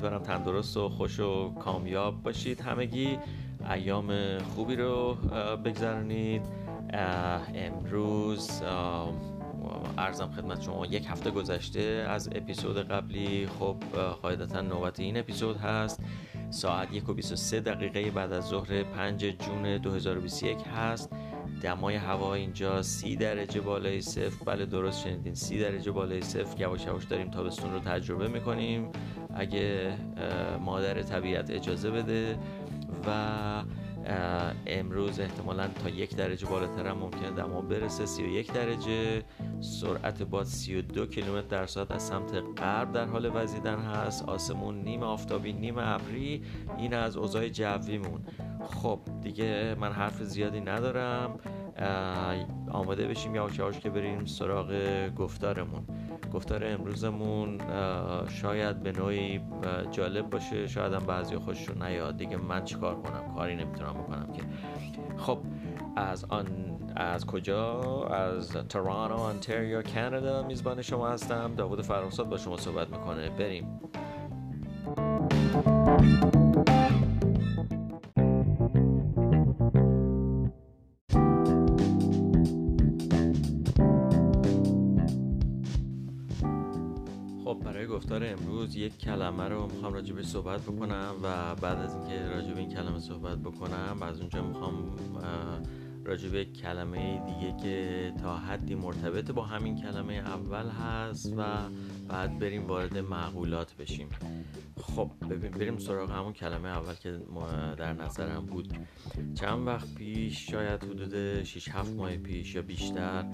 امیدوارم تندرست و خوش و کامیاب باشید. همگی ایام خوبی رو بگذرونید. امروز ارزم خدمت شما یک هفته گذشته از اپیزود قبلی. خب قاعدتا نوبت این اپیزود هست. ساعت یک و 23 دقیقه بعد از ظهر 5 جون 2021 هست. دمای هوا اینجا سی درجه بالای صفر. بله درست شنیدین سی درجه بالای صفر. یواش یواش داریم تابستون رو تجربه می‌کنیم. اگه مادر طبیعت اجازه بده و امروز احتمالا تا یک درجه بالاتر هم ممکنه دما برسه. 31 درجه سرعت باد 32 کیلومتر در ساعت از سمت غرب در حال وزیدن هست. آسمون نیم آفتابی نیم ابری. این از اوضاع جویمون. خب دیگه من حرف زیادی ندارم. آماده بشیم یواش که بریم سراغ گفتارمون. گفتار امروزمون شاید به نوعی جالب باشه. شاید هم بعضی خوششون نیاد. دیگه من چیکار کنم؟ کاری نمی‌تونم بکنم که. خب از آن از کجا؟ از تورانو آنتریو کانادا. میزبان شما هستم. داوود فرانساد با شما صحبت می‌کنه. بریم. گفتار امروز یک کلمه رو می‌خوام راجع به صحبت بکنم و بعد از اینکه راجع به این کلمه صحبت بکنم از اونجا می‌خوام راجع به کلمه دیگه که تا حدی مرتبط با همین کلمه اول هست و بعد بریم وارد معقولات بشیم. خب ببین بریم سراغ همون کلمه اول که در نظرم بود. چند وقت پیش شاید حدود 6 7 ماه پیش یا بیشتر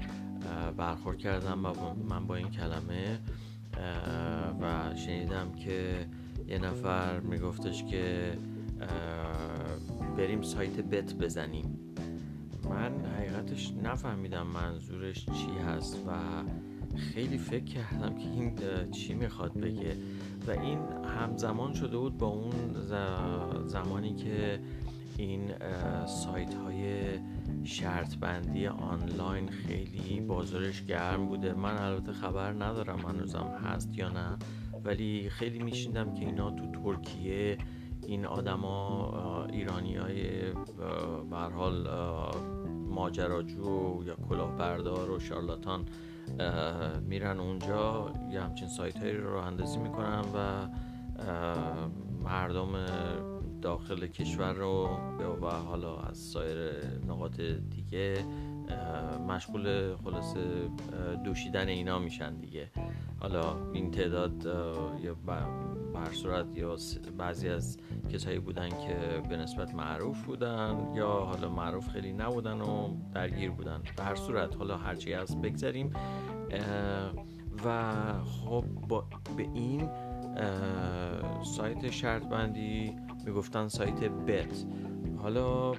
برخورد کردم من با این کلمه و شنیدم که یه نفر میگفتش که بریم سایت بت بزنیم. من حقیقتش نفهمیدم منظورش چی هست و خیلی فکر کردم که این چی می‌خواد بگه. و این همزمان شده بود با اون زمانی که این سایت های شرط بندی آنلاین خیلی بازارش گرم بوده. من البته خبر ندارم هنوزم هست یا نه ولی خیلی میشیندم که اینا تو ترکیه این آدما ایرانی های حال ماجراجو یا کلاهبردار و شارلاتان میرن اونجا. یه همچین سایت هایی رو اندازی می‌کنن و مردم داخل کشور رو و حالا از سایر نقاط دیگه مشغول خلاصه دوشیدن اینا میشن دیگه. حالا این تعداد یا بر صورت یا بعضی از کسایی بودن که به نسبت معروف بودن یا حالا معروف خیلی نبودن و درگیر بودن. به هر صورت حالا هرچی از بگذاریم و خب به این سایت شرط بندی می‌گفتن سایت بت. حالا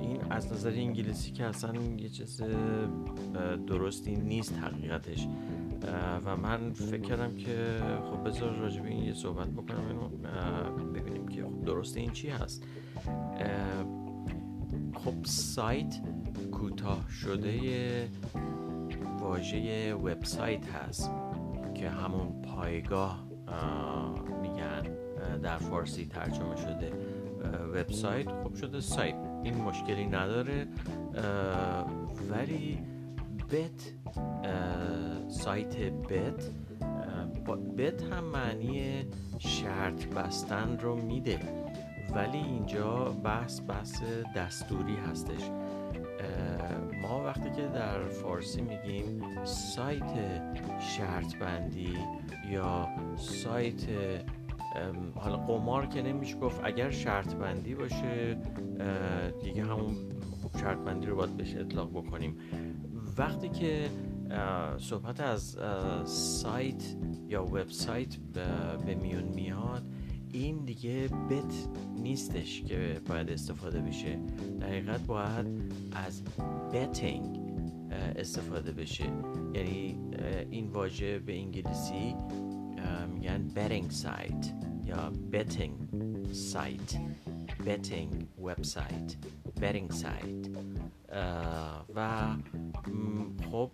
این از نظر انگلیسی که اصلا یه چیز درستی نیست حقیقتش و من فکر کردم که خب بذار راجع این یه صحبت بکنم اینو ببینیم که خب درست این چی هست. خب سایت کوتاه شده واژه وبسایت هست که همون پایگاه در فارسی ترجمه شده وبسایت. خوب شده سایت. این مشکلی نداره ولی بت سایت بت بت هم معنی شرط بستن رو میده ولی اینجا بحث بحث دستوری هستش. ما وقتی که در فارسی میگیم سایت شرط بندی یا سایت حالا قمار که نمیشه گفت اگر شرط بندی باشه دیگه همون شرط بندی رو باید بهش اطلاق بکنیم. وقتی که صحبت از سایت یا وبسایت به میون میاد این دیگه بت نیستش که باید استفاده بشه. دقیقت باید از بتینگ استفاده بشه. یعنی این واژه به انگلیسی میگن betting سایت یا betting سایت betting وبسایت betting سایت و خب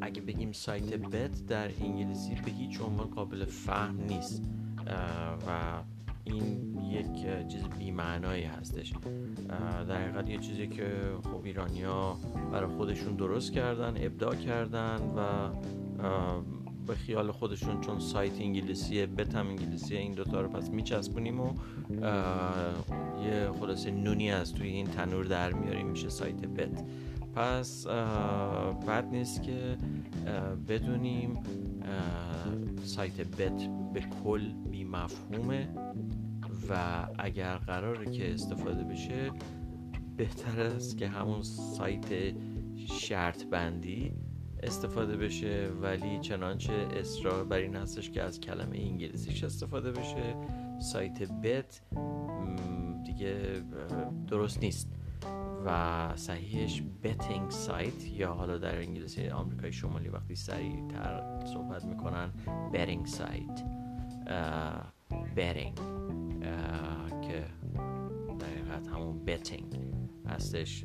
اگه بگیم سایت بت در انگلیسی به هیچ عنوان قابل فهم نیست و این یک چیز بیمعنایی هستش در حقیقت یه چیزی که خب ایرانیا برای خودشون درست کردن ابداع کردن و به خیال خودشون چون سایت انگلیسیه بت هم انگلیسیه این دوتا رو پس میچسبونیم و یه خلاصه نونی از توی این تنور در میاریم میشه سایت بت. پس بد نیست که بدونیم سایت بت به کل بی مفهومه و اگر قراره که استفاده بشه بهتر است که همون سایت شرط بندی استفاده بشه ولی چنانچه اصرار بر این هستش که از کلمه انگلیسیش استفاده بشه. سایت بت دیگه درست نیست. و صحیحش بتینگ سایت یا حالا در انگلیسی آمریکای شمالی وقتی سریعتر صحبت می‌کنن بتینگ سایت بتینگ که در همون بتینگ هستش.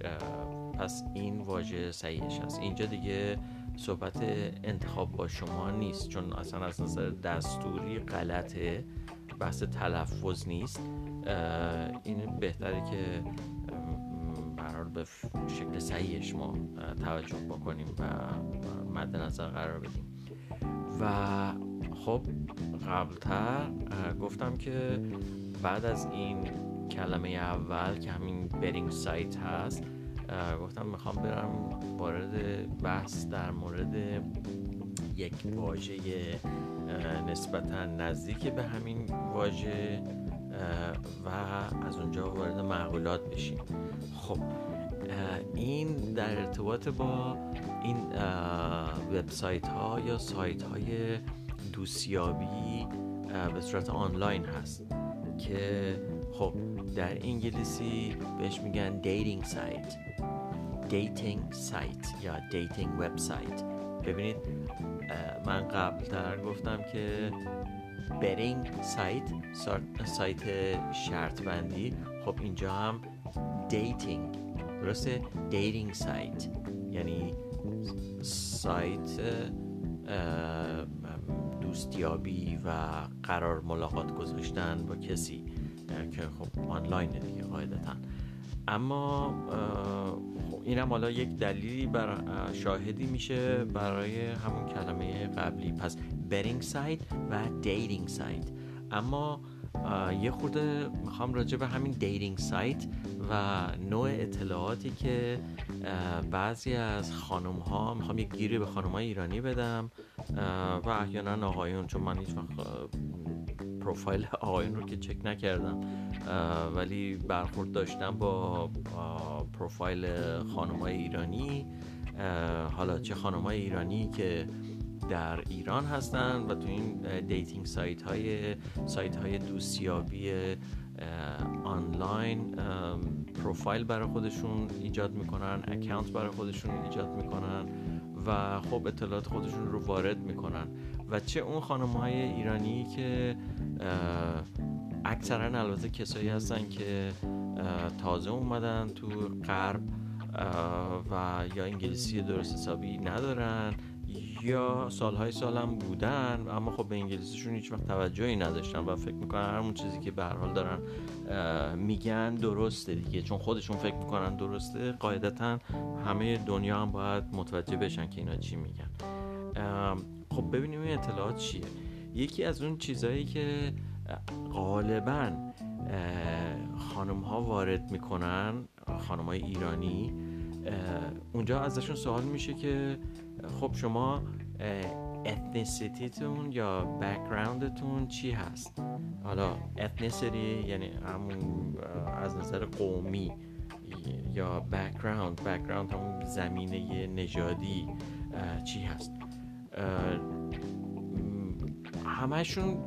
پس این واژه صحیحش هست. اینجا دیگه صحبت انتخاب با شما نیست چون اصلا از نظر دستوری غلطه بحث تلفظ نیست. این بهتره که قرار به شکل صحیحش ما توجه بکنیم و مد نظر قرار بدیم. و خب قبلتر گفتم که بعد از این کلمه اول که همین برینگ سایت هست گفتم می‌خوام برم وارد بحث در مورد یک واژه نسبتا نزدیک به همین واژه و از اونجا وارد معقولات بشیم. خب این در ارتباط با این وبسایت ها یا سایت های دوستیابی به صورت آنلاین هست که خب در انگلیسی بهش میگن dating site dating site یا dating website ببینید من قبل تر گفتم که betting site سایت شرط بندی خب اینجا هم dating درسته؟ dating site یعنی سایت دوستیابی و قرار ملاقات گذاشتن با کسی. که خب آنلاین دیگه قاعدتا. اما خب اینم حالا یک دلیلی بر شاهدی میشه برای همون کلمه قبلی. پس betting site و dating site اما یه خورده می‌خوام راجع به همین dating site و نوع اطلاعاتی که بعضی از خانم ها می‌خوام یک گیری به خانم های ایرانی بدم و احیانا آقایون چون من هیچ وقت پروفایل آقایون رو که چک نکردم ولی برخورد داشتم با پروفایل خانم های ایرانی حالا چه خانم های ایرانی که در ایران هستن و تو این dating site های سایت های دوستیابی آنلاین پروفایل برای خودشون ایجاد می‌کنن اکانت برای خودشون ایجاد می‌کنن و خب اطلاعات خودشون رو وارد می‌کنن. و چه اون خانم های ایرانی که اکثرا البته کسایی هستن که تازه اومدن تو غرب و یا انگلیسی درست حسابی ندارن یا سالهای سالم بودن اما خب به انگلیسیشون هیچ وقت توجهی نداشتن و فکر می‌کنن همون چیزی که به حال دارن میگن درسته دیگه. چون خودشون فکر می‌کنن درسته قاعدتا همه دنیا هم باید متوجه بشن که اینا چی میگن. خب ببینیم این اطلاعات چیه. یکی از اون چیزهایی که غالبا خانم ها وارد می‌کنن خانم های ایرانی اونجا ازشون سوال میشه که خب شما ethnicity تون یا background تون چی هست؟ حالا ethnicity یعنی همون از نظر قومی یا background background همون زمینه نژادی چی هست؟ همشون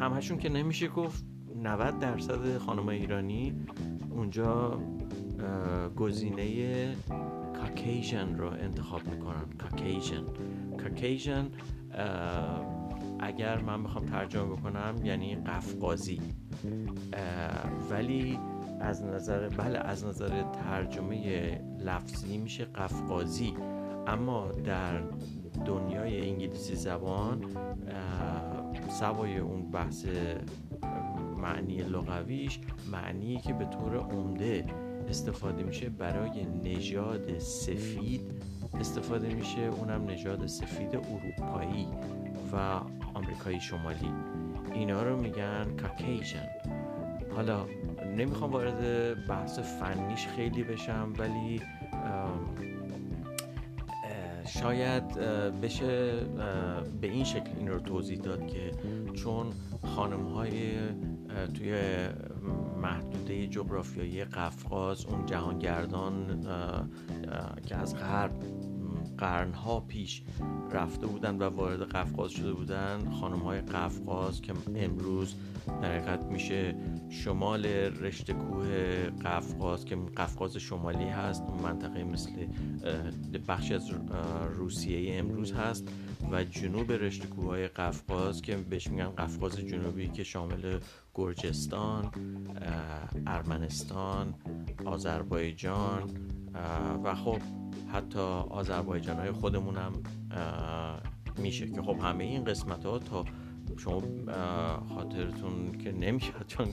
همشون که نمیشه گفت 90 درصد خانم ایرانی اونجا گزینه کاکیژن رو انتخاب می‌کنن. کاکیژن کاکیژن اگر من بخوام ترجمه بکنم یعنی قفقازی. ولی از نظر بله از نظر ترجمه لفظی میشه قفقازی. اما در دنیای انگلیسی زبان سوای اون بحث معنی لغویش معنی که به طور عمده استفاده میشه برای نژاد سفید. استفاده میشه اونم نژاد سفید اروپایی و آمریکایی شمالی. اینا رو میگن کاکیژن حالا نمی‌خوام وارد بحث فنیش خیلی بشم ولی شاید بشه به این شکل این رو توضیح داد که چون خانم های توی محدوده جغرافیایی قفقاز اون جهانگردان که از غرب قرنها پیش رفته بودن و وارد قفقاز شده بودن خانم های قفقاز که امروز در میشه شمال رشته کوه قفقاز که قفقاز شمالی هست منطقه مثل بخشی از روسیه امروز هست و جنوب رشته کوه های قفقاز که بهش میگن قفقاز جنوبی که شامل گرجستان ارمنستان آذربایجان و خب حتی آذربایجان های خودمون هم میشه که خب همه این قسمت ها تا شما خاطرتون که نمیاد چون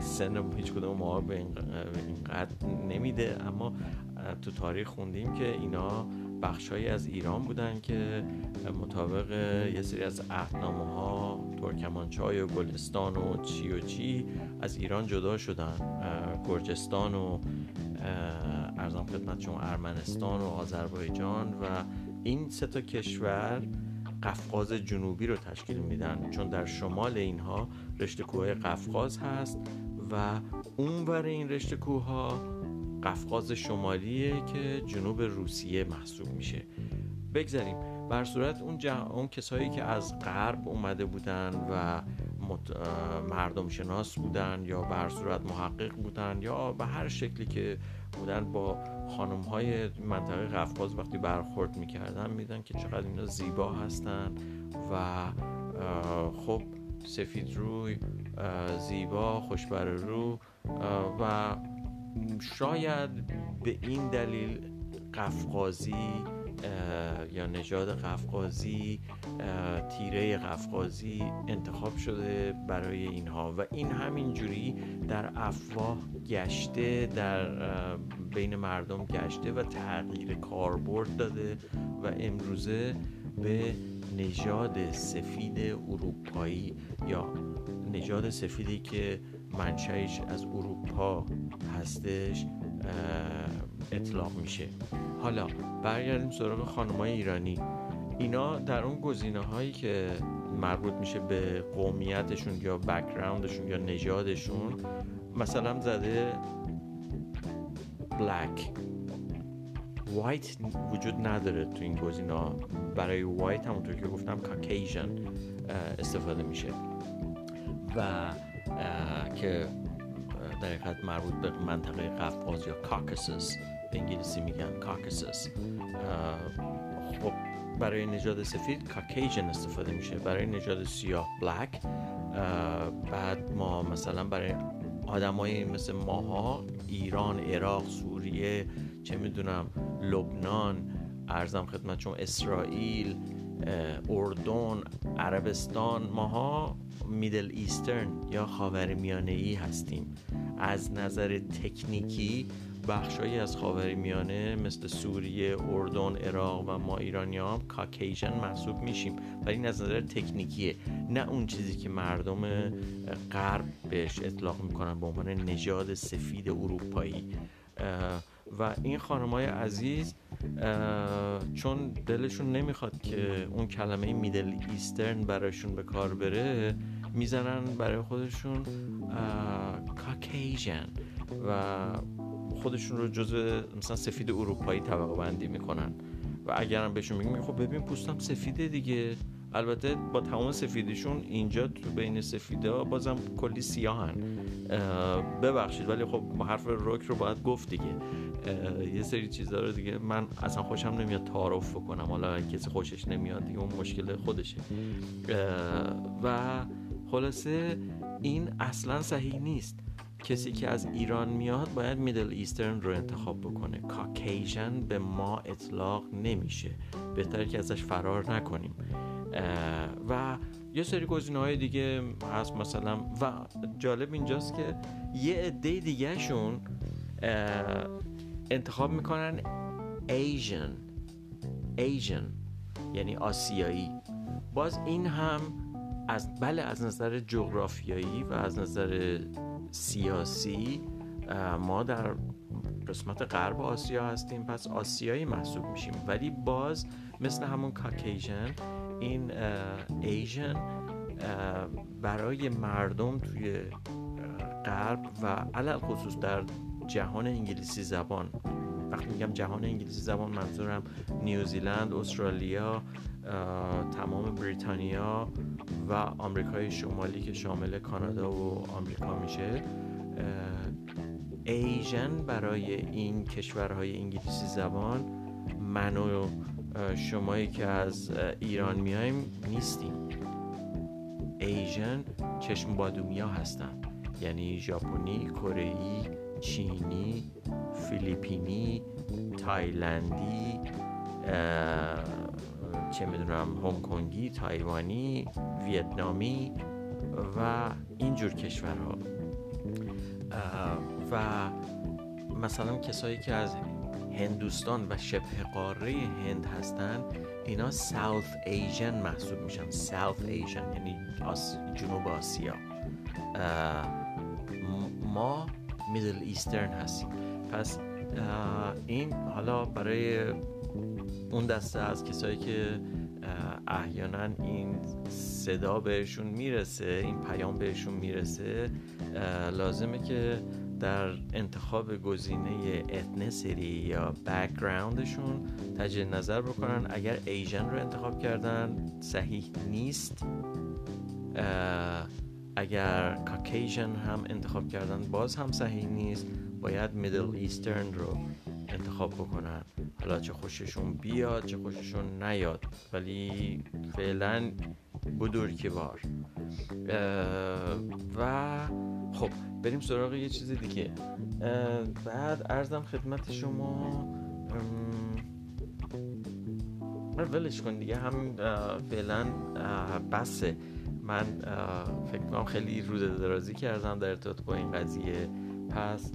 سن هیچ کدوم ما به اینقدر نمیده. اما تو تاریخ خوندیم که اینا بخشهایی از ایران بودن که مطابق یه سری از اهنامه ها ترکمانچای و گلستان و چی و چی از ایران جدا شدن. گرجستان و ارزام خدمت شما ارمنستان و آذربایجان و این سه تا کشور قفقاز جنوبی رو تشکیل میدن. چون در شمال اینها رشته کوه قفقاز هست و اونور این رشته کوه ها قفقاز شمالیه که جنوب روسیه محسوب میشه. بگذاریم. بر صورت اون, اون کسایی که از غرب اومده بودن و مردم شناس بودن یا بر صورت محقق بودن یا به هر شکلی که بودن با خانم های منطقه قفقاز وقتی برخورد می‌کردن میدن که چقدر اینا زیبا هستن و خب سفید روی زیبا خوشبر رو و شاید به این دلیل قفقازی یا نژاد قفقازی تیره قفقازی انتخاب شده برای اینها و این همین جوری در افواه گشته در بین مردم گشته و تغییر کاربرد داده و امروزه به نژاد سفید اروپایی یا نژاد سفیدی که منشأش از اروپا هستش اطلاق میشه. حالا برگردیم سراغ خانمای ایرانی. اینا در اون گزینه هایی که مربوط میشه به قومیتشون یا بکراندشون یا نژادشون مثلا زده black white وجود نداره تو این گزینه برای white همونطور که گفتم Caucasian استفاده میشه. و که در حقیقت مربوط به منطقه قفقاز یا Caucasus انگلیسی میگن Caucasus خب برای نژاد سفید Caucasian استفاده میشه. برای نژاد سیاه black بعد ما مثلا برای آدمای مثل ماها ایران عراق سوریه چه می‌دونم لبنان ارزم خدمت شما اسرائیل اردن عربستان ماها میدل ایسترن یا خاور میانه ای هستیم. از نظر تکنیکی بخشایی از خاور میانه مثل سوریه، اردن، عراق و ما ایرانی هم کاکیژن محسوب میشیم. ولی از نظر تکنیکیه. نه اون چیزی که مردم غرب بهش اطلاق می‌کنن به عنوان نژاد سفید اروپایی. و این خانمای عزیز چون دلشون نمی‌خواد که اون کلمه میدل ایسترن براشون به کار بره می‌زنن برای خودشون کاکیژن و خودشون رو جزء مثلا سفید اروپایی طبقه بندی می‌کنن. و اگرم بهشون میگیم خب ببین پوستم سفیده دیگه. البته با تمام سفیدیشون اینجا تو بین سفیده ها بازم کلی سیاهن ببخشید ولی خب حرف روک رو باید گفت دیگه. یه سری چیزا رو دیگه من اصلا خوشم نمیاد تعارف کنم حالا کسی خوشش نمیاد دیگه اون مشکل خودشه. و خلاصه این اصلا صحیح نیست. کسی که از ایران میاد باید میدل ایسترن رو انتخاب بکنه. کاکیژن به ما اطلاق نمیشه. بهتره که ازش فرار نکنیم. و یه سری گزینه های دیگه هست مثلا و جالب اینجاست که یه عده دیگه شون انتخاب می‌کنن ایژن ایژن یعنی آسیایی. باز این هم از بله از نظر جغرافیایی و از نظر سیاسی ما در قسمت غرب آسیا هستیم پس آسیایی محسوب میشیم. ولی باز مثل همون کاکیژن این ایژن برای مردم توی غرب و علل خصوص در جهان انگلیسی زبان. وقتی میگم جهان انگلیسی زبان منظورم نیوزیلند استرالیا تمام بریتانیا و آمریکای شمالی که شامل کانادا و آمریکا میشه. Asian برای این کشورهای انگلیسی زبان من و شمایی که از ایران میایم نیستیم. Asian چشم بادومیا هستن. یعنی ژاپنی، کره چینی، فیلیپینی، تایلندی چه می‌دونم هنگ کنگی، تایوانی، ویتنامی و اینجور کشورها. و مثلا کسایی که از هندوستان و شبه قاره هند هستن اینا South Asian محسوب میشن. South Asian یعنی جنوب آسیا. ما Middle Eastern هستیم. پس این حالا برای اون دسته از کسایی که احیانا این صدا بهشون می‌رسه این پیام بهشون می‌رسه لازمه که در انتخاب گزینه ethnicity یا background شون تجدید نظر بکنن. اگر Asian رو انتخاب کردن صحیح نیست. اگر Caucasian هم انتخاب کردن باز هم صحیح نیست. باید Middle Eastern رو انتخاب بکنن. حالا چه خوششون بیاد چه خوششون نیاد. ولی فعلا بدور که بار و خب بریم سراغ یه چیز دیگه. بعد ارزم خدمت شما. ولش کن دیگه هم فعلا بسه. من فکر کنم خیلی روز درازی کردم در ارتباط با این قضیه. پس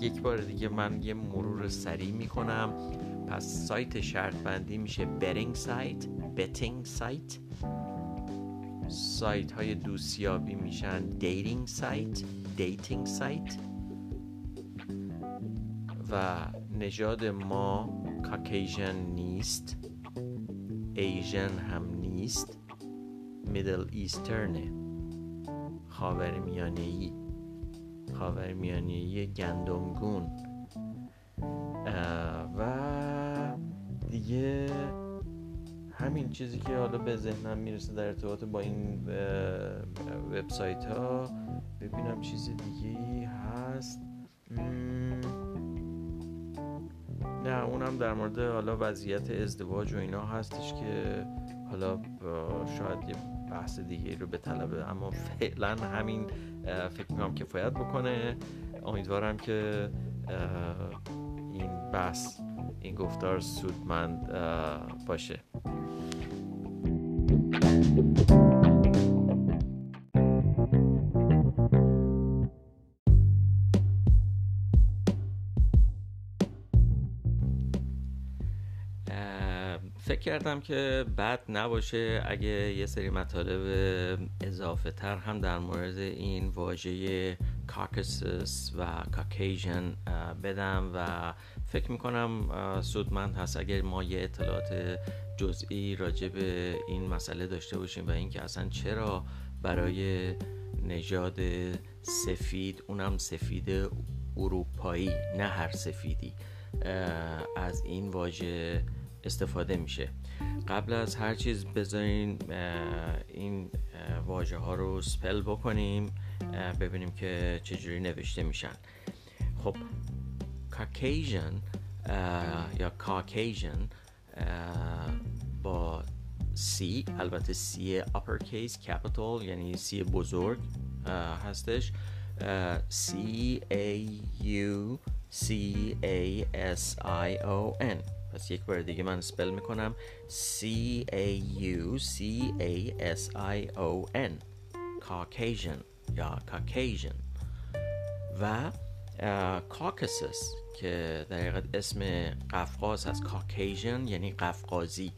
یک بار دیگه من یه مرور سریع می‌کنم. پس سایت شرط بندی میشه betting site betting site سایت های دوستیابی میشن. dating site dating site و نژاد ما Caucasian نیست. Asian هم نیست. میدل ایسترنه خاور ای خاور ای گندمگون و همین چیزی که حالا به ذهنم می‌رسه در ارتباط با این وبسایت ها ببینم چیز دیگه هست. نه اونم در مورد حالا وضعیت ازدواج و اینا هستش که حالا شاید یه بحث دیگه رو به طلبه اما فعلا همین فکر می‌کنم کفایت بکنه. امیدوارم که این بحث این گفتار سودمند باشه. کردم که بد نباشه اگه یه سری مطالب اضافه تر هم در مورد این واژه Caucasus و Caucasian بدم و فکر می‌کنم سودمند هست. اگر ما یه اطلاعات جزئی راجع به این مسئله داشته باشیم و اینکه اصلا چرا برای نژاد سفید اونم سفید اروپایی نه هر سفیدی از این واژه استفاده میشه. قبل از هر چیز بذارین این واژه ها رو سپل بکنیم ببینیم که چجوری نوشته میشن. خب کاکیژن یا کاکیژن با سی البته سی upper case capital یعنی سی بزرگ هستش. C A U C A S I O N. پس یک بار دیگه من spell می‌کنم. C A U C A S I O N. Caucasian. یا Caucasian. و Caucasus که در حقیقت اسم قفقاز هست. Caucasian یعنی قفقازی.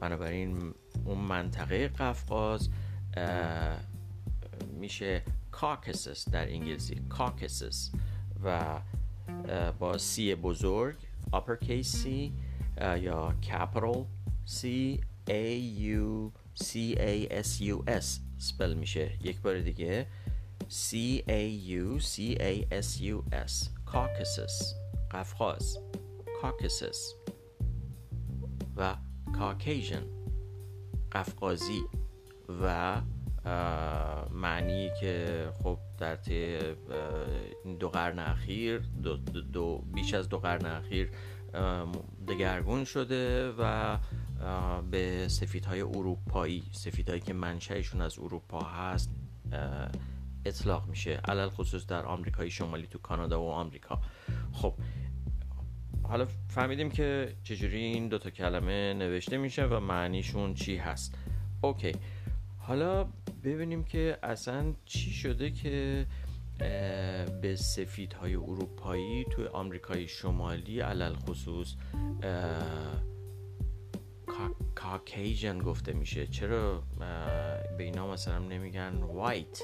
بنابراین اون منطقه قفقاز میشه Caucasus در انگلیسی. Caucasus و با C بزرگ uppercase C یا capital C A U C A S U S سپل میشه یک بار دیگه C A U C A S U S Caucasus قفقاز Caucasus و Caucasian قفقازی و معنی که خب در طی دو قرن اخیر دو, دو بیش از دو قرن اخیر دگرگون شده و به سفیدهای اروپایی سفیدهایی که منشأشون از اروپا هست اطلاق میشه. علل خصوص در آمریکای شمالی تو کانادا و آمریکا. خب حالا فهمیدیم که چجوری این دوتا کلمه نوشته میشه و معنیشون چی هست. اوکی. حالا ببینیم که اصلا چی شده که به سفیدهای اروپایی توی آمریکای شمالی علل خصوص کاکیجن گفته میشه. چرا؟ به اینا مثلا نمیگن وایت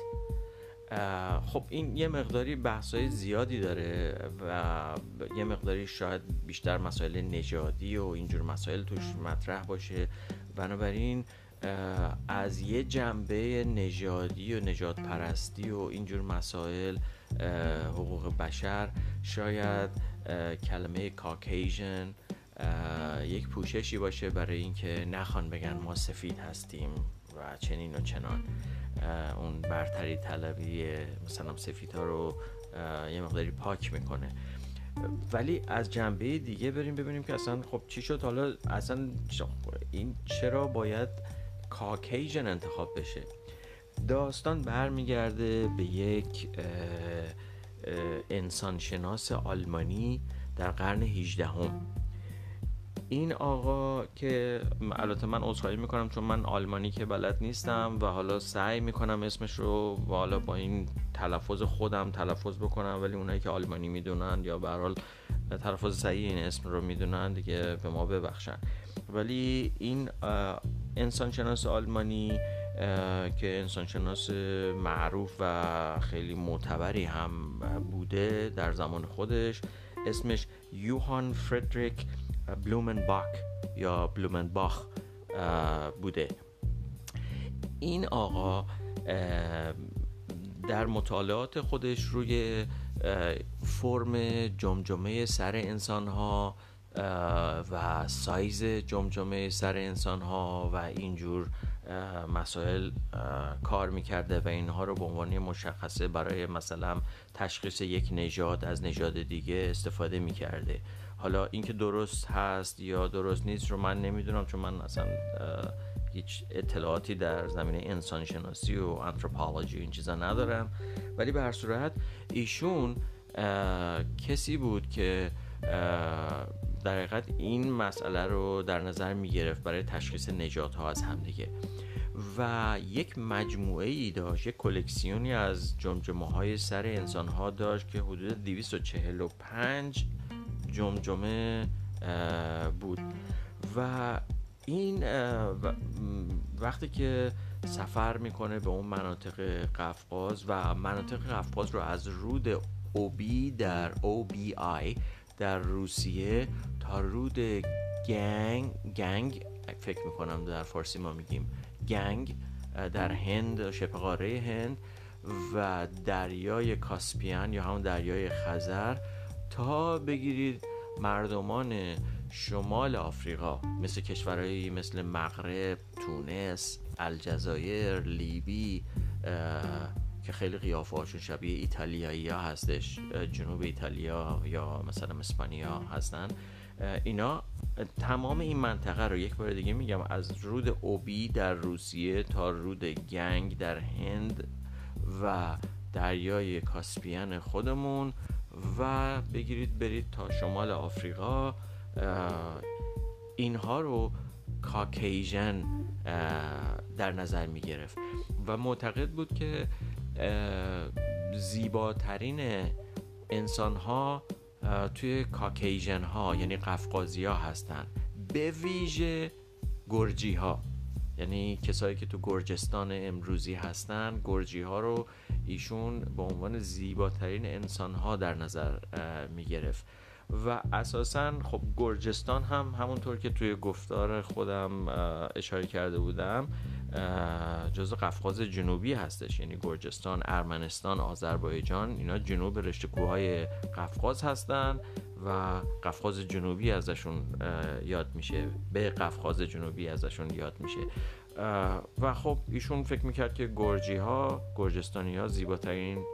خب این یه مقداری بحثای زیادی داره و یه مقداری شاید بیشتر مسائل نژادی و اینجور مسائل توش مطرح باشه. بنابراین از یه جنبه نژادی و نجات پرستی و اینجور مسائل حقوق بشر شاید کلمه کاکیژن یک پوششی باشه برای اینکه نخوان بگن ما سفید هستیم و چنین و چنان. اون برتری طلبی مثلا سفید ها رو یه مقداری پاک می‌کنه. ولی از جنبه دیگه بریم ببینیم که اصلا خب چی شد. حالا اصلا این چرا باید کاکیژن انتخاب بشه داستان برمیگرده به یک انسانشناس آلمانی در قرن 18 هم. این آقا که البته من عذرخواهی می‌کنم چون من آلمانی که بلد نیستم و حالا سعی می‌کنم اسمش رو و حالا با این تلفظ خودم تلفظ بکنم ولی اونایی که آلمانی می‌دونن یا به حال تلفظ صحیح این اسم رو می‌دونن دیگه به ما ببخشن ولی این انسانشناس آلمانی که انسانشناس معروف و خیلی معتبری هم بوده در زمان خودش. اسمش یوهان فردریک بلومنباک یا بلومنباخ بوده. این آقا در مطالعات خودش روی فرم جمجمه سر انسان ها و سایز جمجمه سر انسان ها و اینجور مسائل کار می‌کرده و اینها رو به عنوان مشخصه برای مثلا تشخیص یک نژاد از نژاد دیگه استفاده می‌کرده. حالا اینکه درست هست یا درست نیست رو من نمی‌دونم چون من اصلا هیچ اطلاعاتی در زمینه انسان شناسی و انتروپولوژی این چیزا ندارم. ولی به هر صورت ایشون کسی بود که در حقیقت این مسئله رو در نظر می گرفت برای تشخیص نجات ها از همدیگه. و یک مجموعه ای داشت یک کلکسیونی از جمجمه های سر انسان ها داشت که حدود 245 جمجمه بود. و این وقتی که سفر می‌کنه به اون مناطق قفقاز و مناطق قفقاز رو از رود اوبی در OBI در روسیه تا رود گنگ گنگ فکر می‌کنم در فارسی ما میگیم گنگ در هند شبه قاره هند و دریای کاسپیان یا همون دریای خزر تا بگیرید مردمان شمال آفریقا مثل کشورهایی مثل مغرب، تونس، الجزایر، لیبی که خیلی قیافه هاشون شبیه ایتالیایی ها هستش جنوب ایتالیا یا مثلا اسپانیا هستن. اینا تمام این منطقه رو یک بار دیگه میگم از رود اوبی در روسیه تا رود گنگ در هند و دریای کاسپیان خودمون و بگیرید برید تا شمال آفریقا. اینها رو کاکیژن در نظر می گرفت و معتقد بود که زیباترین انسان ها توی کاکیژن ها یعنی قفقازی ها هستن. به ویژه گرجی ها یعنی کسایی که تو گرجستان امروزی هستن گرجی ها رو ایشون به عنوان زیباترین انسان ها در نظر می گرفت و اساسا خب گرجستان هم همونطور که توی گفتار خودم اشاره کرده بودم جزو قفقاز جنوبی هستش. یعنی گرجستان، ارمنستان، آذربایجان اینا جنوب رشته کوههای قفقاز هستن و قفقاز جنوبی ازشون یاد میشه. به قفقاز جنوبی ازشون یاد میشه. و خب ایشون فکر می‌کرد که گرجی ها گرجستانی ها زیباترین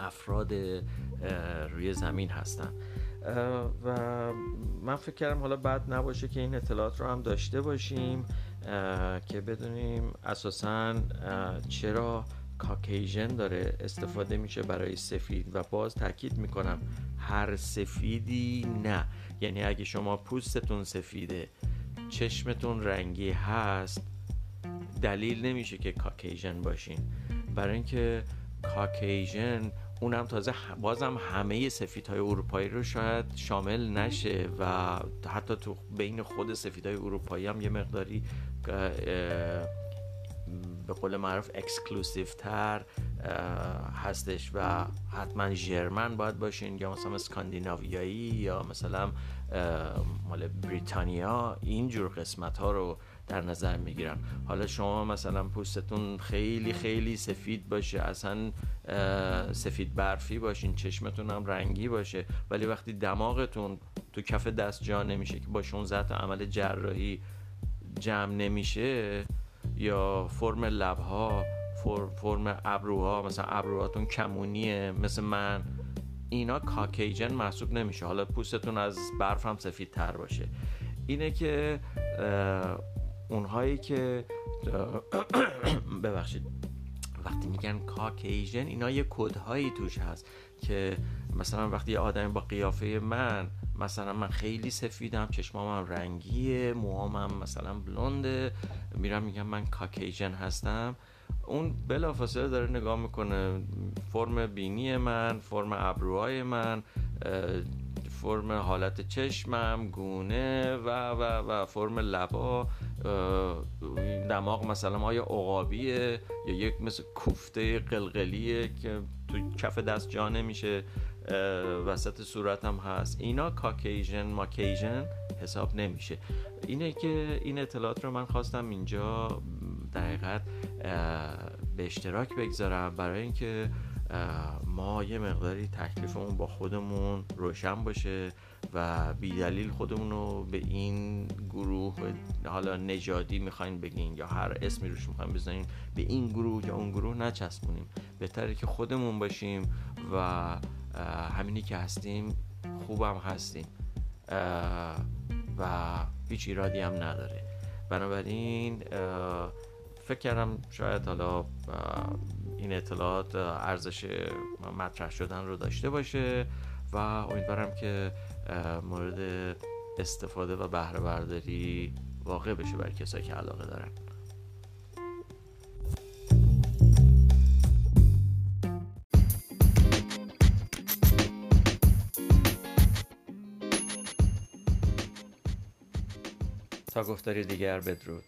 افراد روی زمین هستن. و من فکر کردم حالا بعد نباشه که این اطلاعات رو هم داشته باشیم که بدونیم اساسا چرا کاکیژن داره استفاده میشه برای سفید و باز تاکید می‌کنم هر سفیدی نه. یعنی اگه شما پوستتون سفیده چشمتون رنگی هست دلیل نمیشه که کاکیژن باشین. برای اینکه کاکیژن اونم تازه بازم همه سفید های اروپایی رو شاید شامل نشه و حتی تو بین خود سفید های اروپایی هم یه مقداری به قول معروف exclusive تر هستش و حتما ژرمن باید باشین یا مثلا اسکاندیناویایی یا مثلا مال بریتانیا. اینجور قسمت ها رو در نظر می‌گیرن. حالا شما مثلا پوستتون خیلی خیلی سفید باشه اصلا سفید برفی باشین چشمتون هم رنگی باشه ولی وقتی دماغتون تو کف دست جا نمیشه که با 16 عمل جراحی جمع نمیشه یا فرم لبها فرم ابروها مثلا ابروهاتون کمونیه مثل من اینا کاکیجن محسوب نمیشه. حالا پوستتون از برف هم سفید تر باشه. اینه که اونهایی که ببخشید. وقتی میگن کاکیژن اینا یه کدهایی توش هست که مثلا وقتی یه آدم با قیافه من مثلا من خیلی سفیدم چشمام هم رنگیه موهام مثلا بلونده میرم میگم من کاکیژن هستم. اون بلافاصله داره نگاه می‌کنه. فرم بینی من فرم ابروهای من فرم حالت چشمم گونه و و و فرم لبا. دماغ مثلا آیا عقابیه یا یک مثل کوفته قلقلیه که تو کف دست جا نمیشه؟ وسط صورت هم هست. اینا کاکیژن ماکیژن حساب نمیشه. اینه که این اطلاعات رو من خواستم اینجا دقیقت به اشتراک بگذارم برای اینکه ما یه مقداری تکلیفمون با خودمون روشن باشه. و بیدلیل خودمون رو به این گروه حالا نژادی می‌خواین بگین یا هر اسمی روش می‌خواین بزنین به این گروه یا اون گروه نچسبونیم. بهتره که خودمون باشیم و همینی که هستیم خوبم هستیم. و هیچ ایرادی هم نداره. بنابراین فکر کردم شاید حالا این اطلاعات ارزش مطرح شدن رو داشته باشه و امیدوارم که مورد استفاده و بهره برداری واقع بشه برای کسایی که علاقه دارن. تا گفتاری دیگر بدرود.